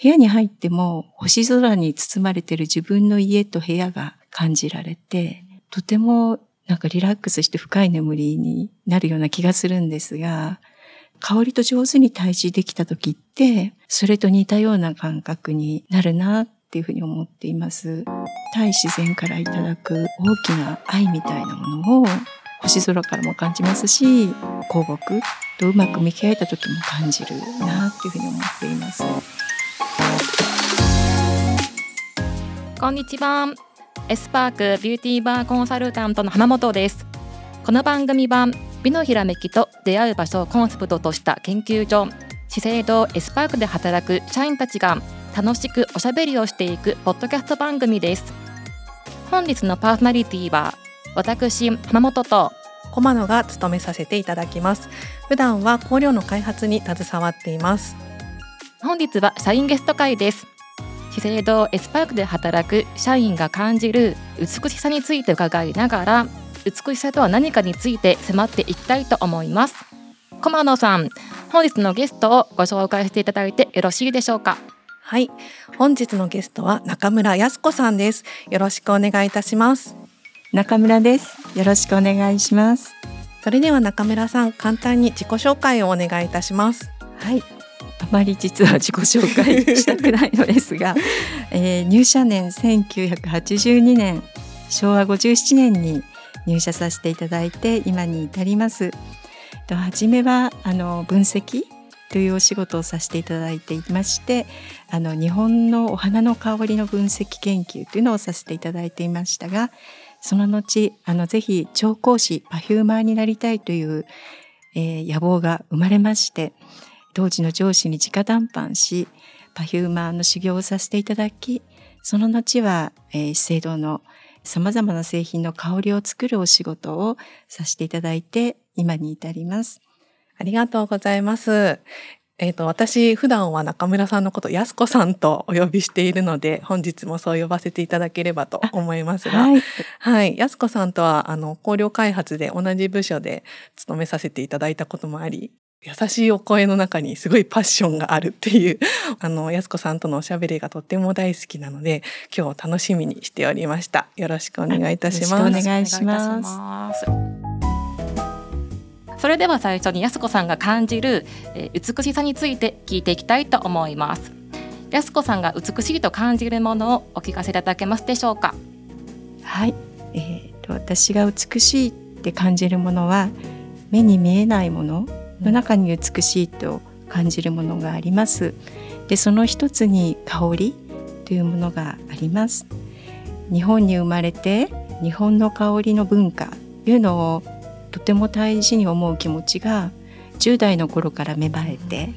部屋に入っても星空に包まれている自分の家と部屋が感じられて、とてもなんかリラックスして深い眠りになるような気がするんですが、香りと上手に対峙できた時って、それと似たような感覚になるなっていうふうに思っています。対自然からいただく大きな愛みたいなものを星空からも感じますし、香木とうまく向き合えた時も感じるなっていうふうに思っています。こんにちは。エスパークビューティーバーコンサルタントの浜本です。この番組は美のひらめきと出会う場所をコンセプトとした研究所資生堂エスパークで働く社員たちが楽しくおしゃべりをしていくポッドキャスト番組です本日のパーソナリティは私浜本と駒野が務めさせていただきます普段は香料の開発に携わっています本日は社員ゲスト会です。資生堂エスパークで働く社員が感じる美しさについて伺いながら美しさとは何かについて迫っていきたいと思います。駒野さん本日のゲストをご紹介していただいてよろしいでしょうか？はい。本日のゲストは中村康子さんです。よろしくお願いいたします。中村です。よろしくお願いします。それでは中村さん簡単に自己紹介をお願いいたします。はいあまり実は自己紹介したくないのですが、えー、入社年1982年昭和57年に入社させていただいて今に至ります。初めはあの分析というお仕事をさせていただいていましてあの日本のお花の香りの分析研究というのをさせていただいていましたがその後あのぜひ調香師パフューマーになりたいという、えー、野望が生まれまして当時の上司に直談判しパフューマーの修行をさせていただきその後は、えー、資生堂の様々な製品の香りを作るお仕事をさせていただいて、今に至ります。ありがとうございます。えっ、ー、と、私、普段は中村さんのこと、安子さんとお呼びしているので、本日もそう呼ばせていただければと思いますが、はい、はい。安子さんとは、あの、香料開発で同じ部署で勤めさせていただいたこともあり、優しいお声の中にすごいパッションがあるっていう、あの、やすこさんとのおしゃべりがとっても大好きなので、今日楽しみにしておりました。よろしくお願いいたします。お願いします。それでは最初にやすこさんが感じる、えー、美しさについて聞いていきたいと思います。やすこさんが美しいと感じるものをお聞かせいただけますでしょうか？はい、えーと私が美しいって感じるものは目に見えないものの中に美しいと感じるものがあります。でその一つに香りというものがあります。日本に生まれて日本の香りの文化というのをとても大事に思う気持ちが10代の頃から芽生えて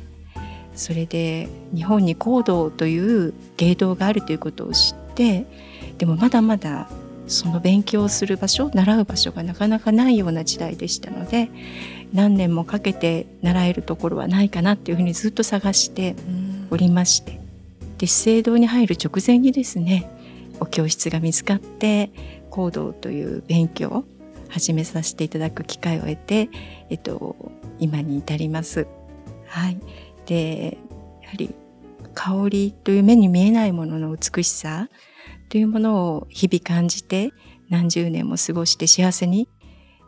それで日本に香道という芸道があるということを知ってでもまだまだその勉強する場所習う場所がなかなかないような時代でしたので何年もかけて習えるところはないかなっていうふうにずっと探しておりまして、で資生堂に入る直前にですねお教室が見つかって行動という勉強を始めさせていただく機会を得て、えっと、今に至ります。はい、でやはり香りという目に見えないものの美しさというものを日々感じて何十年も過ごして幸せに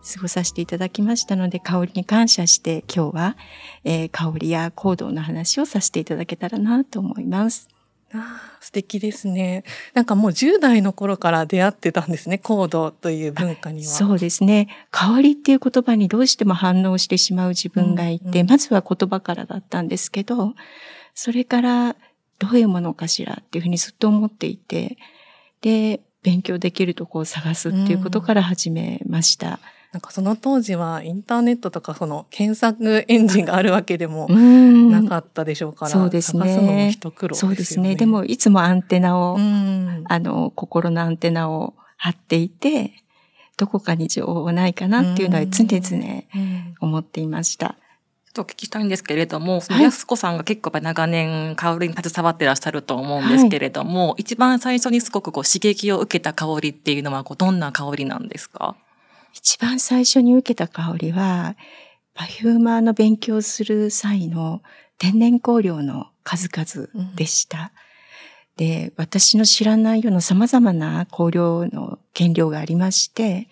過ごさせていただきましたので、香りに感謝して今日は、えー、香りや行動の話をさせていただけたらなと思います。あ素敵ですね。なんかもう10代の頃から出会ってたんですね、行動という文化には。そうですね。香りっていう言葉にどうしても反応してしまう自分がいて、うんうん、まずは言葉からだったんですけど、それからどういうものかしらっていうふうにずっと思っていて、で、勉強できるとこを探すっていうことから始めました。うんなんかその当時はインターネットとかその検索エンジンがあるわけでもなかったでしょうから、そうですね。探すのも一苦労ですね。そうですね。でもいつもアンテナを、あの、心のアンテナを張っていて、どこかに情報はないかなっていうのは常々思っていました。とお聞きしたいんですけれども、はい、安子さんが結構長年香りに携わってらっしゃると思うんですけれども、はい、一番最初にすごくこう刺激を受けた香りっていうのはこうどんな香りなんですか？一番最初に受けた香りは、パフューマーの勉強する際の天然香料の数々でした。うん、で、私の知らないような様々な香料の原料がありまして、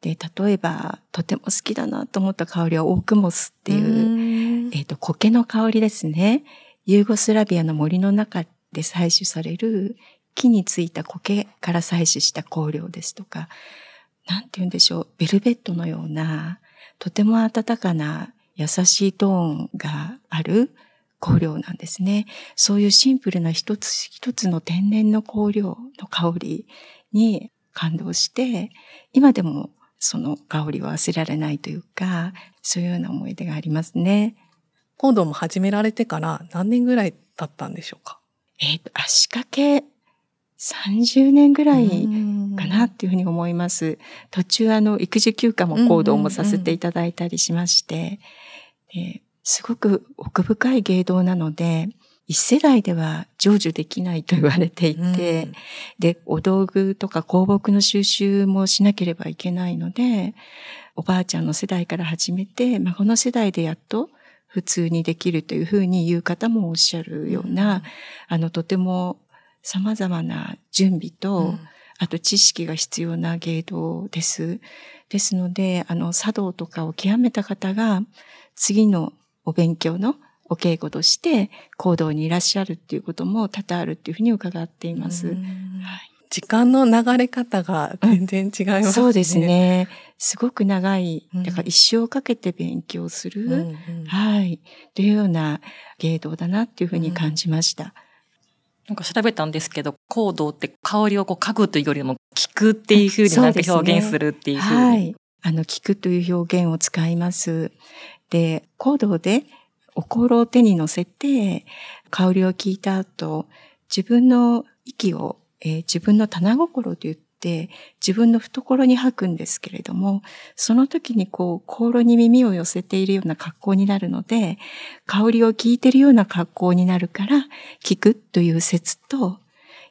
で、例えば、とても好きだなと思った香りはオークモスっていう、えっ、ー、と、苔の香りですね。ユーゴスラビアの森の中で採取される木についた苔から採取した香料ですとか、なんて言うんでしょう、ベルベットのような、とても温かな優しいトーンがある香料なんですね。そういうシンプルな一つ一つの天然の香料の香りに感動して、今でもその香りは忘れられないというか、そういうような思い出がありますね。行動も始められてから何年ぐらい経ったんでしょうか？えっ、ー、と、足掛け30年ぐらいかなっていうふうに思います。途中あの、育児休暇も行動もさせていただいたりしまして、すごく奥深い芸道なので、一世代では成就できないと言われていて、うん、で、お道具とか香木の収集もしなければいけないので、おばあちゃん。の世代から始めて、孫の世代でやっと普通にできるというふうに言う方もおっしゃるような、うん、あの、とても様々な準備と、うん、あと知識が必要な芸道です。ですので、あの、茶道とかを極めた方が、次のお勉強のお稽古として行動にいらっしゃるっていうことも多々あるっていうふうに伺っています。はい、時間の流れ方が全然違いますね、うん、そうですね。すごく長い、だから一生かけて勉強する、うんうん、はい、というような芸道だなっていうふうに感じました。うん、なんか調べたんですけど、コードって香りをこう嗅ぐというよりも聞くっていうふうになんか表現するっていうふうに。ね、はい。あの、聞くという表現を使います。で、コードでお香を手に乗せて、香りを聞いた後、自分の息を、えー、自分の棚心と言ってて、自分の懐に吐くんですけれども、その時にこう、香炉に耳を寄せているような格好になるので、香りを聞いているような格好になるから、聞くという説と、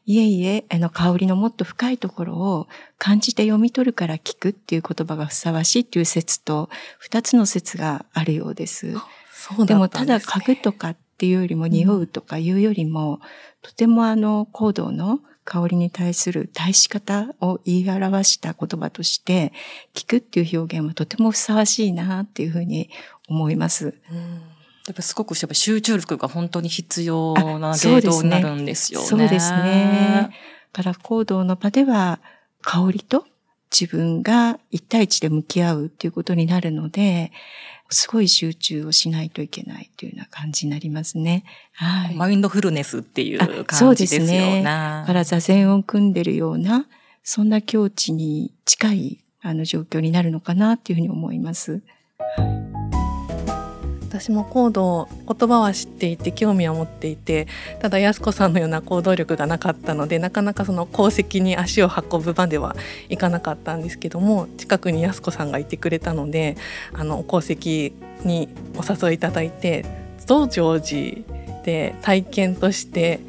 いえいえ、あの香りのもっと深いところを感じて読み取るから聞くっていう言葉がふさわしいっていう説と、二つの説があるようです。そうで、ね、もただ嗅ぐとかっていうよりも匂うとかいうよりも、うん、とてもあの行動の香りに対する対し方を言い表した言葉として、聞くっていう表現はとてもふさわしいなっていうふうに思います。うんやっぱすごく集中力が本当に必要な芸道になるんですよね。そうですね。から行動の場では香りと自分が一対一で向き合うっていうことになるので、すごい集中をしないといけないというような感じになりますね。はい。マインドフルネスっていう感じですよそうですね。から座禅を組んでるような、そんな境地に近いあの状況になるのかなっていうふうに思います。私も行動言葉は知っていて興味は持っていてただ安子さんのような行動力がなかったのでなかなかその功績に足を運ぶ場ではいかなかったんですけども近くに安子さんがいてくれたのであの功績にお誘いいただいて増上寺で体験として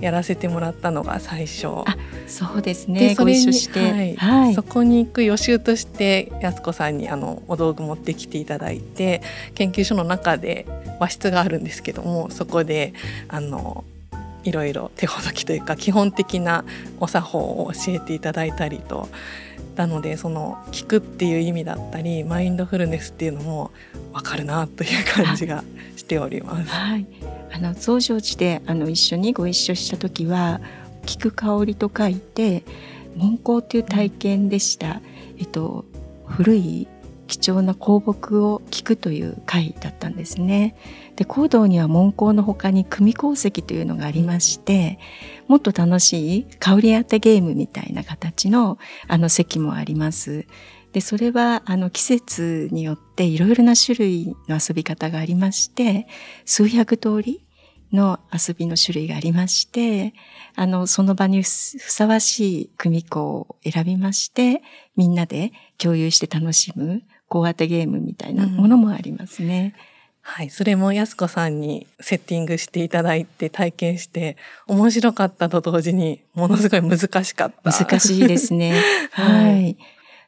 やらせてもらったのが最初。そうですね。ご一緒して、はいはい、そこに行く予習として安子さんにあのお道具持ってきていただいて研究所の中で和室があるんですけどもそこであのいろいろ手ほどきというか基本的なお作法を教えていただいたりとなのでその聞くっていう意味だったりマインドフルネスっていうのも分かるなという感じがしております。はい、あの増上寺であの一緒にご一緒した時は聞く香りと書いて門香という体験でした。えっと古い貴重な香木を聞くという回だったんですね。で講堂には門香の他に組鉱石というのがありましてもっと楽しい香り当てゲームみたいな形のあの席もあります。でそれはあの季節によっていろいろな種類の遊び方がありまして数百通りの遊びの種類がありまして、あの、その場にふさわしい組子を選びまして、みんなで共有して楽しむ小当てゲームみたいなものもありますね。うん、はい。それも安子さんにセッティングしていただいて体験して、面白かったと同時に、ものすごい難しかった。難しいですね。はい。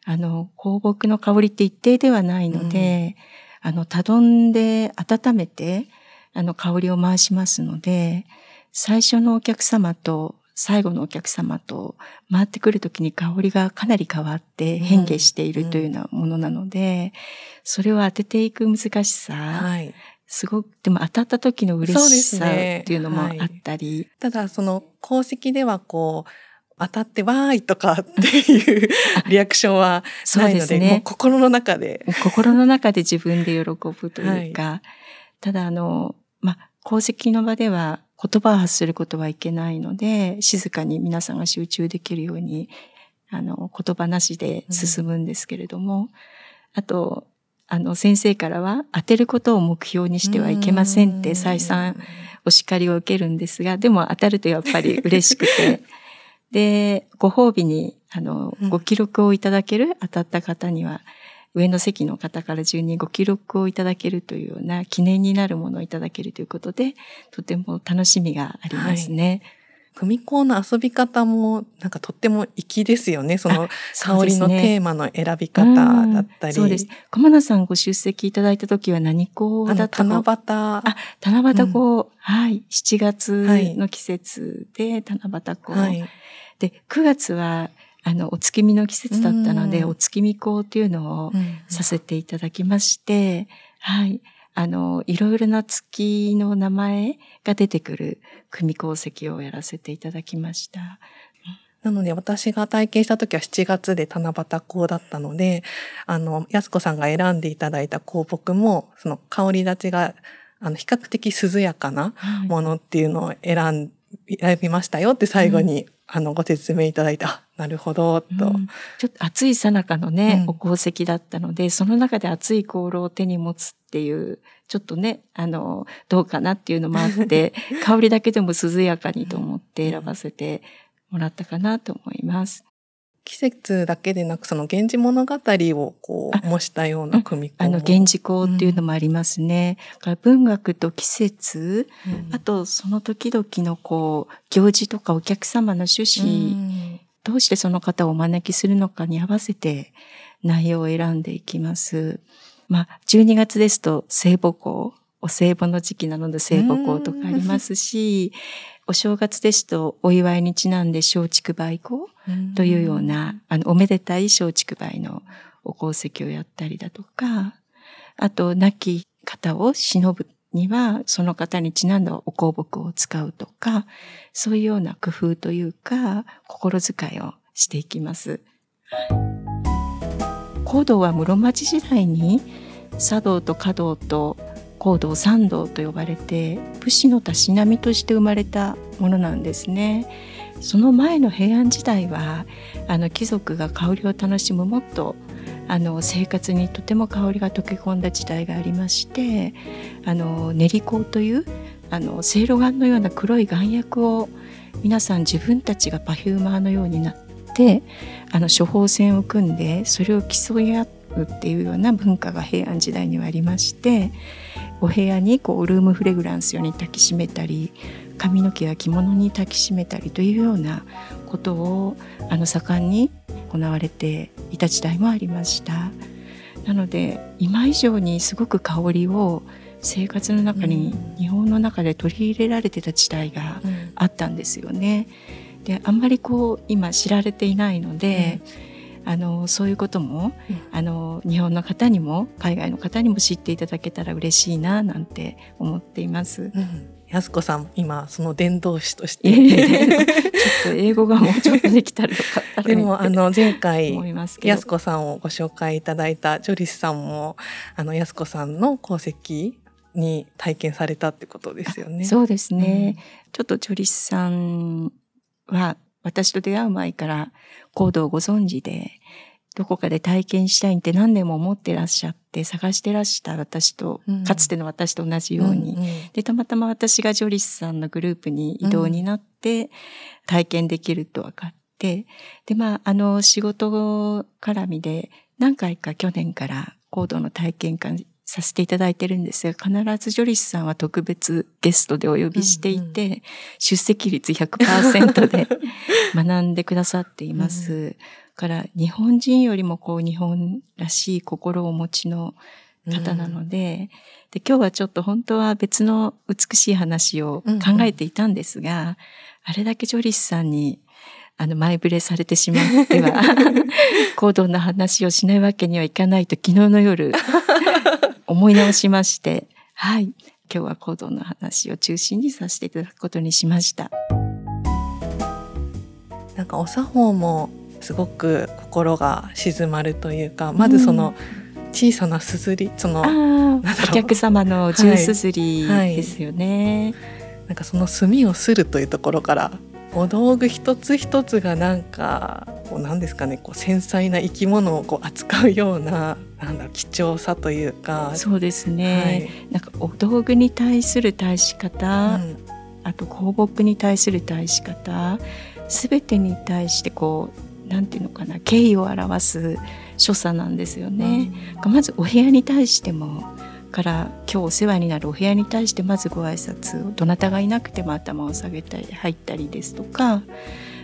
あの、香木の香りって一定ではないので、うん、あの、たどんで温めて、あの香りを回しますので、最初のお客様と最後のお客様と回ってくるときに香りがかなり変わって変化しているというようなものなので、それを当てていく難しさ、はい、すごく、でも当たった時の嬉しさっていうのもあったり。ね。はい、ただ、その功績ではこう、当たってわーいとかっていうリアクションはないので、でね、心の中で。心の中で自分で喜ぶというか、はい、ただあの、まあ、功績の場では言葉を発することはいけないので、静かに皆さんが集中できるように、あの、言葉なしで進むんですけれども、うん、あと、あの、先生からは当てることを目標にしてはいけませんって再三お叱りを受けるんですが、でも当たるとやっぱり嬉しくて、で、ご褒美に、あの、ご記録をいただける、当たった方には、上の席の方から順にご記録をいただけるというような記念になるものをいただけるということで、とても楽しみがありますね。はい組子の遊び方もなんかとっても粋ですよね。その香りのテーマの選び方だったり。そうです。駒名さんご出席いただいた時は何子だったの？七夕。あ、七夕子、うん、はい。7月の季節で七夕子。はい、で、9月はあの、お月見の季節だったので、お月見香というのをさせていただきまして、はい。あの、いろいろな月の名前が出てくる組功績をやらせていただきました。なので私が体験した時は7月で七夕香だったので、あの、安子さんが選んでいただいた香木も、その香り立ちが、あの、比較的涼やかなものっていうのを選ん、選びましたよって最後に、うん、あの、ご説明いただいた、なるほど、と、うん、ちょっと暑いさなかのね、お功績だったので、その中で熱い香炉を手に持つっていう、ちょっとね、あの、どうかなっていうのもあって、香りだけでも涼やかにと思って選ばせてもらったかなと思います。季節だけでなく、その源氏物語をこう、模したような組み。あの、源氏校っていうのもありますね。うん、文学と季節、うん、あとその時々のこう、行事とかお客様の趣旨、うん、どうしてその方をお招きするのかに合わせて内容を選んでいきます。まあ、12月ですと聖母校、お歳暮の時期なので聖母校とかありますし、お正月ですとお祝いにちなんで松竹梅校というような、あの、おめでたい松竹梅のお功績をやったりだとか、あと、亡き方を忍ぶには、その方にちなんだお香木を使うとか、そういうような工夫というか、心遣いをしていきます。香道は室町時代に茶道と華道と香道三道と呼ばれて武士のたしなみとして生まれたものなんですね。その前の平安時代はあの貴族が香りを楽しむもっとあの生活にとても香りが溶け込んだ時代がありましてあの練り香というあのせいろがんのような黒い眼薬を皆さん自分たちがパフューマーのようになってあの処方箋を組んでそれを競い合うっていうような文化が平安時代にはありましてお部屋にこうルームフレグランス用に抱きしめたり髪の毛や着物に抱きしめたりというようなことをあの盛んに行われていた時代もありました。なので今以上にすごく香りを生活の中に、日本の中で取り入れられてた時代があったんですよね。であんまりこう今知られていないので、うん、あのそういうことも、うん、あの日本の方にも海外の方にも知っていただけたら嬉しいななんて思っています。うんやすこさん、今、その伝道師として。ちょっと英語がもうちょっとできたらよかったでも、あの、前回、やすこさんをご紹介いただいたジョリスさんも、あの、やすこさんの功績に体験されたってことですよね。そうですね。うん、ちょっとジョリスさんは、私と出会う前から行動をご存知で、どこかで体験したいって何年も思ってらっしゃって探してらした私と、うん、かつての私と同じように、うんうん、でたまたま私がジョリスさんのグループに移動になって体験できると分かって、でまああの仕事絡みで何回か去年から行動の体験会させていただいてるんですが、必ずジョリスさんは特別ゲストでお呼びしていて、うんうん、出席率100%で学んでくださっています。から日本人よりもこう日本らしい心をお持ちの方なので、で、今日はちょっと本当は別の美しい話を考えていたんですが、うんうん、あれだけジョリスさんにあの、前触れされてしまっては、行動の話をしないわけにはいかないと昨日の夜、思い直しまして、はい。今日は行動の話を中心にさせていただくことにしました。なんかお作法もすごく心が静まるというか、まずその、小さなすずりそのお客様の十すずりですよね、はいはい、なんかその墨をするというところからお道具一つ一つがなんかこうなんですかねこう繊細な生き物をこう扱うようななんだ貴重さというか。そうですね、はい、なんかお道具に対する対し方、うん、あと香木に対する対し方全てに対してこうなんていうのかな敬意を表す所作なんですよね。うん、まずお部屋に対してもから今日お世話になるお部屋に対してまずご挨拶をどなたがいなくても頭を下げたり入ったりですとか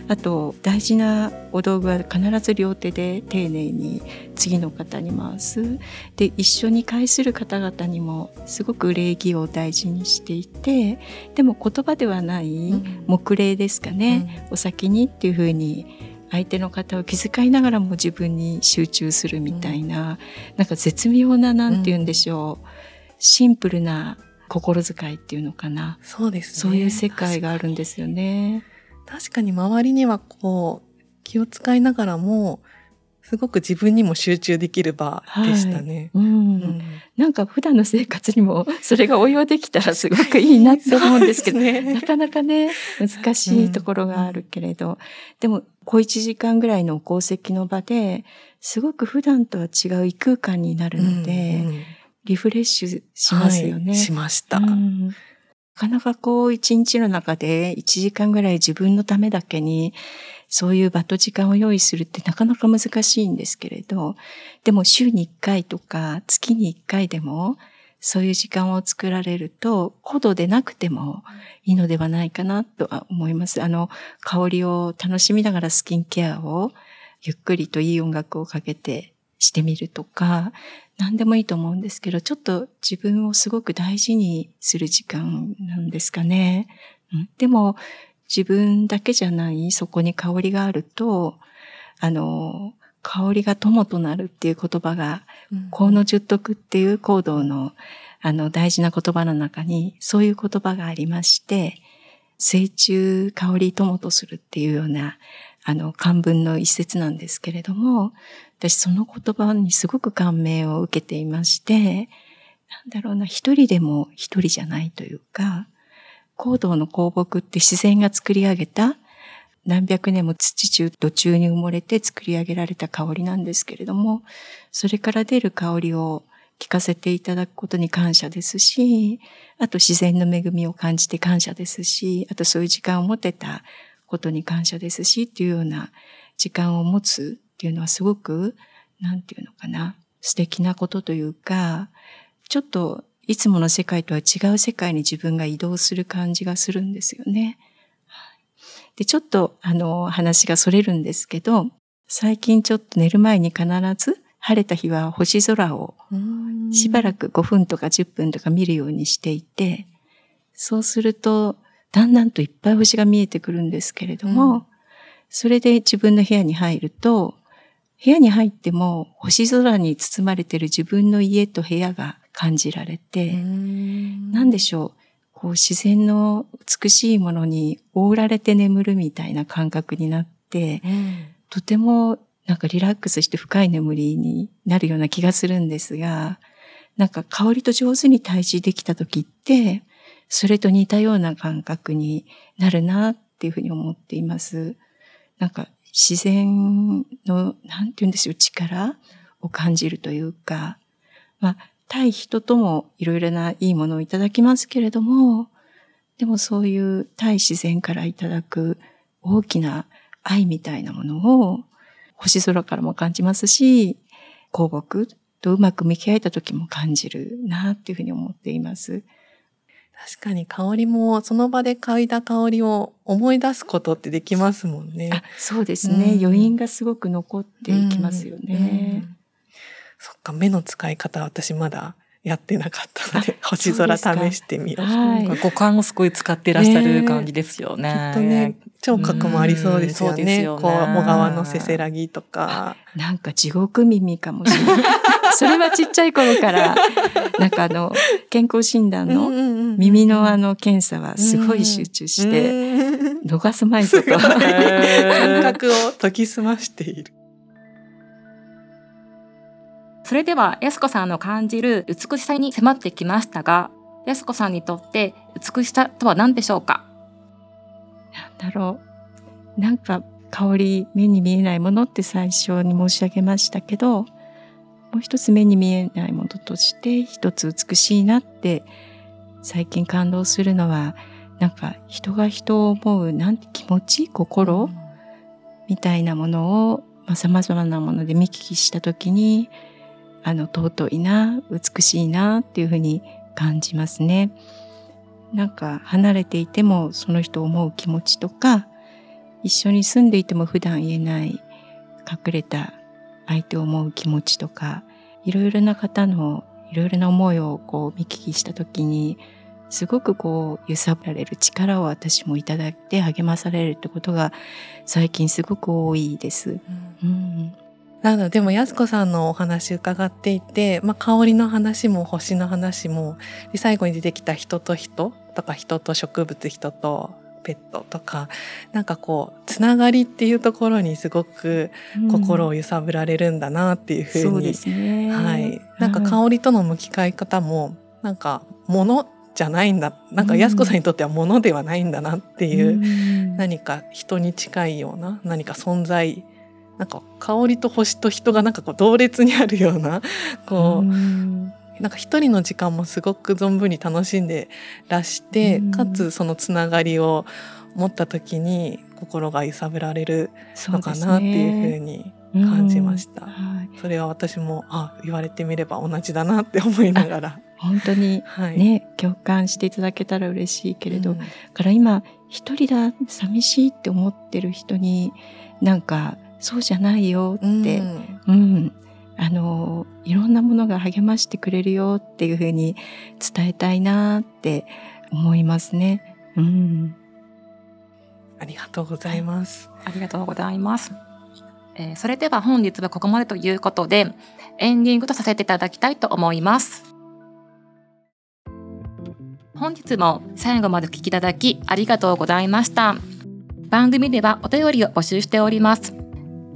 あと大事なお道具は必ず両手で丁寧に次の方に回す。で一緒に会する方々にもすごく礼儀を大事にしていてでも言葉ではない目礼ですかね、うん、お先にっていうふうに相手の方を気遣いながらも自分に集中するみたいな、うん、なんか絶妙ななんて言うんでしょう、うん、シンプルな心遣いっていうのかな。そうです、ね、そういう世界があるんですよね。確かに周りにはこう気を使いながらもすごく自分にも集中できる場でしたね。はい、うん、うん、なんか普段の生活にも それが応用できたらすごくいいなって思うんですけど、ね、なかなかね、難しいところがあるけれど、うん、でも小一時間ぐらいの功績の場ですごく普段とは違う異空間になるので、うんうん、リフレッシュしますよね。はい、しました。うん。なかなかこう一日の中で一時間ぐらい自分のためだけにそういう場と時間を用意するってなかなか難しいんですけれど、でも週に1回とか月に1回でもそういう時間を作られると、高度でなくてもいいのではないかなとは思います。あの、香りを楽しみながらスキンケアをゆっくりといい音楽をかけてしてみるとか、何でもいいと思うんですけど、ちょっと自分をすごく大事にする時間なんですかね。うん、でも、自分だけじゃない、そこに香りがあると、あの、香りが友となるっていう言葉が、河野十徳っていう行動の、あの、大事な言葉の中に、そういう言葉がありまして、成虫香り友とするっていうような、あの、漢文の一節なんですけれども、私その言葉にすごく感銘を受けていまして、なんだろうな、一人でも一人じゃないというか、高度の香木って自然が作り上げた何百年も土中、土中に埋もれて作り上げられた香りなんですけれども、それから出る香りを聞かせていただくことに感謝ですし、あと自然の恵みを感じて感謝ですし、あとそういう時間を持てたことに感謝ですし、っていうような時間を持つっていうのはすごく、なんていうのかな、素敵なことというか、ちょっといつもの世界とは違う世界に自分が移動する感じがするんですよね。で、ちょっと、あの、話がそれるんですけど、最近ちょっと寝る前に必ず晴れた日は星空をしばらく5分とか10分とか見るようにしていて、そうすると、だんだんといっぱい星が見えてくるんですけれども、うん、それで自分の部屋に入ると、部屋に入っても星空に包まれてる自分の家と部屋が感じられて、何でしょう。こう自然の美しいものに覆られて眠るみたいな感覚になって、うん、とてもなんかリラックスして深い眠りになるような気がするんですが、なんか香りと上手に対峙できた時って、それと似たような感覚になるなっていうふうに思っています。なんか自然の、なんて言うんでしょう、力を感じるというか、まあ、対人ともいろいろないいものをいただきますけれども、でもそういう対自然からいただく大きな愛みたいなものを星空からも感じますし、香木とうまく向き合えた時も感じるなっていうふうに思っています。確かに香りもその場で嗅いだ香りを思い出すことってできますもんね。そうですね、うん、余韻がすごく残っていきますよね。うんうんそっか目の使い方私まだやってなかったので星空試してみよう。はい、五感をすごい使っていらっしゃる感じですよね。ねきっとね聴覚もありそうですよね。うよねこう小川のせせらぎとか。なんか地獄耳かもしれない。それはちっちゃい頃からなんかあの健康診断の耳のあの検査はすごい集中して逃すまいぞと感覚を研ぎ澄ましている。それでは、やすこさんの感じる美しさに迫ってきましたが、やすこさんにとって美しさとは何でしょうか？なんだろう。なんか香り、目に見えないものって最初に申し上げましたけど、もう一つ目に見えないものとして一つ美しいなって最近感動するのはなんか人が人を思うなんて気持ち心、うん、みたいなものをさまざ、まなもので見聞きした時にあの尊いな美しいなっていうふうに感じますね。なんか離れていてもその人を思う気持ちとか一緒に住んでいても普段言えない隠れた相手を思う気持ちとかいろいろな方のいろいろな思いをこう見聞きした時にすごくこう揺さぶられる力を私もいただいて励まされるってことが最近すごく多いです。うん、うんなのでも安子さんのお話伺っていて、まあ、香りの話も星の話もで最後に出てきた人と人とか人と植物人とペットとかなんかこうつながりっていうところにすごく心を揺さぶられるんだなっていうふうに、ん、はい、なんか香りとの向き合い方もなんか物じゃないんだなんか安子さんにとっては物ではないんだなっていう、うん、何か人に近いような何か存在なんか香りと星と人がなんかこう同列にあるようなこうなんか一人の時間もすごく存分に楽しんでらしてかつそのつながりを持った時に心が揺さぶられるのかなっていうふうに感じました。そ、ねはい、それは私もあ言われてみれば同じだなって思いながら。本当にね、はい、共感していただけたら嬉しいけれど、うん、から今一人だ寂しいって思ってる人になんかそうじゃないよって、うん、うん、あのいろんなものが励ましてくれるよっていうふうに伝えたいなって思いますね。うん、ありがとうございます。ありがとうございます。えー、それでは本日はここまでということでエンディングとさせていただきたいと思います。本日も最後までお聞きいただきありがとうございました。番組ではお便りを募集しております。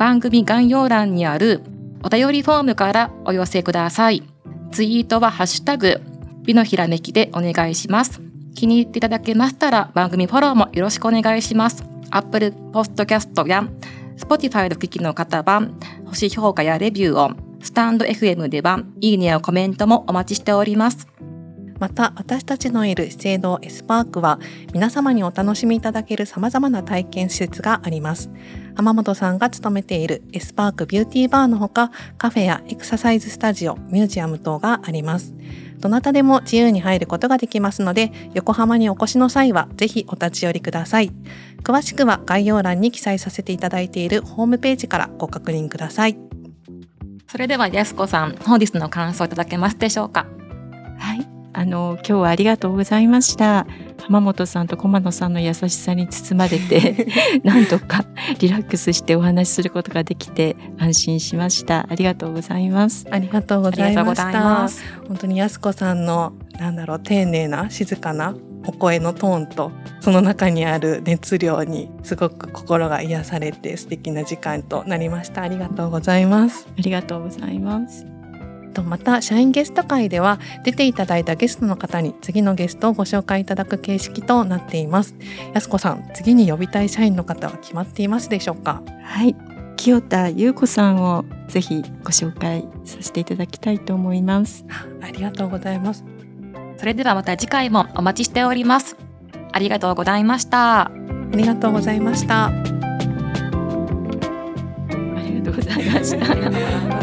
番組概要欄にあるお便りフォームからお寄せください。ツイートはハッシュタグ、美のひらめきでお願いします。気に入っていただけましたら番組フォローもよろしくお願いします。Apple Podcast や Spotify の機器の方は星評価やレビューを、スタンド FM ではいいねやコメントもお待ちしております。また私たちのいる資生堂エスパークは皆様にお楽しみいただける様々な体験施設があります。浜本さんが勤めているエスパークビューティーバーのほかカフェやエクササイズスタジオ、ミュージアム等があります。どなたでも自由に入ることができますので横浜にお越しの際はぜひお立ち寄りください。詳しくは概要欄に記載させていただいているホームページからご確認ください。それではやすこさん、本日の感想いただけますでしょうか？はい。あの今日はありがとうございました。浜本さんと駒野さんの優しさに包まれて 何とかリラックスしてお話しすることができて安心しました。ありがとうございます。ありがとうございました。本当に安子さんのなんだろう丁寧な静かなお声のトーンとその中にある熱量にすごく心が癒されて素敵な時間となりました。ありがとうございます。ありがとうございますとまた社員ゲスト会では出ていただいたゲストの方に次のゲストをご紹介いただく形式となっています。安子さん次に呼びたい社員の方は決まっていますでしょうか？はい。清田優子さんをぜひご紹介させていただきたいと思います。ありがとうございます。それではまた次回もお待ちしております。ありがとうございました。ありがとうございました。ありがとうございました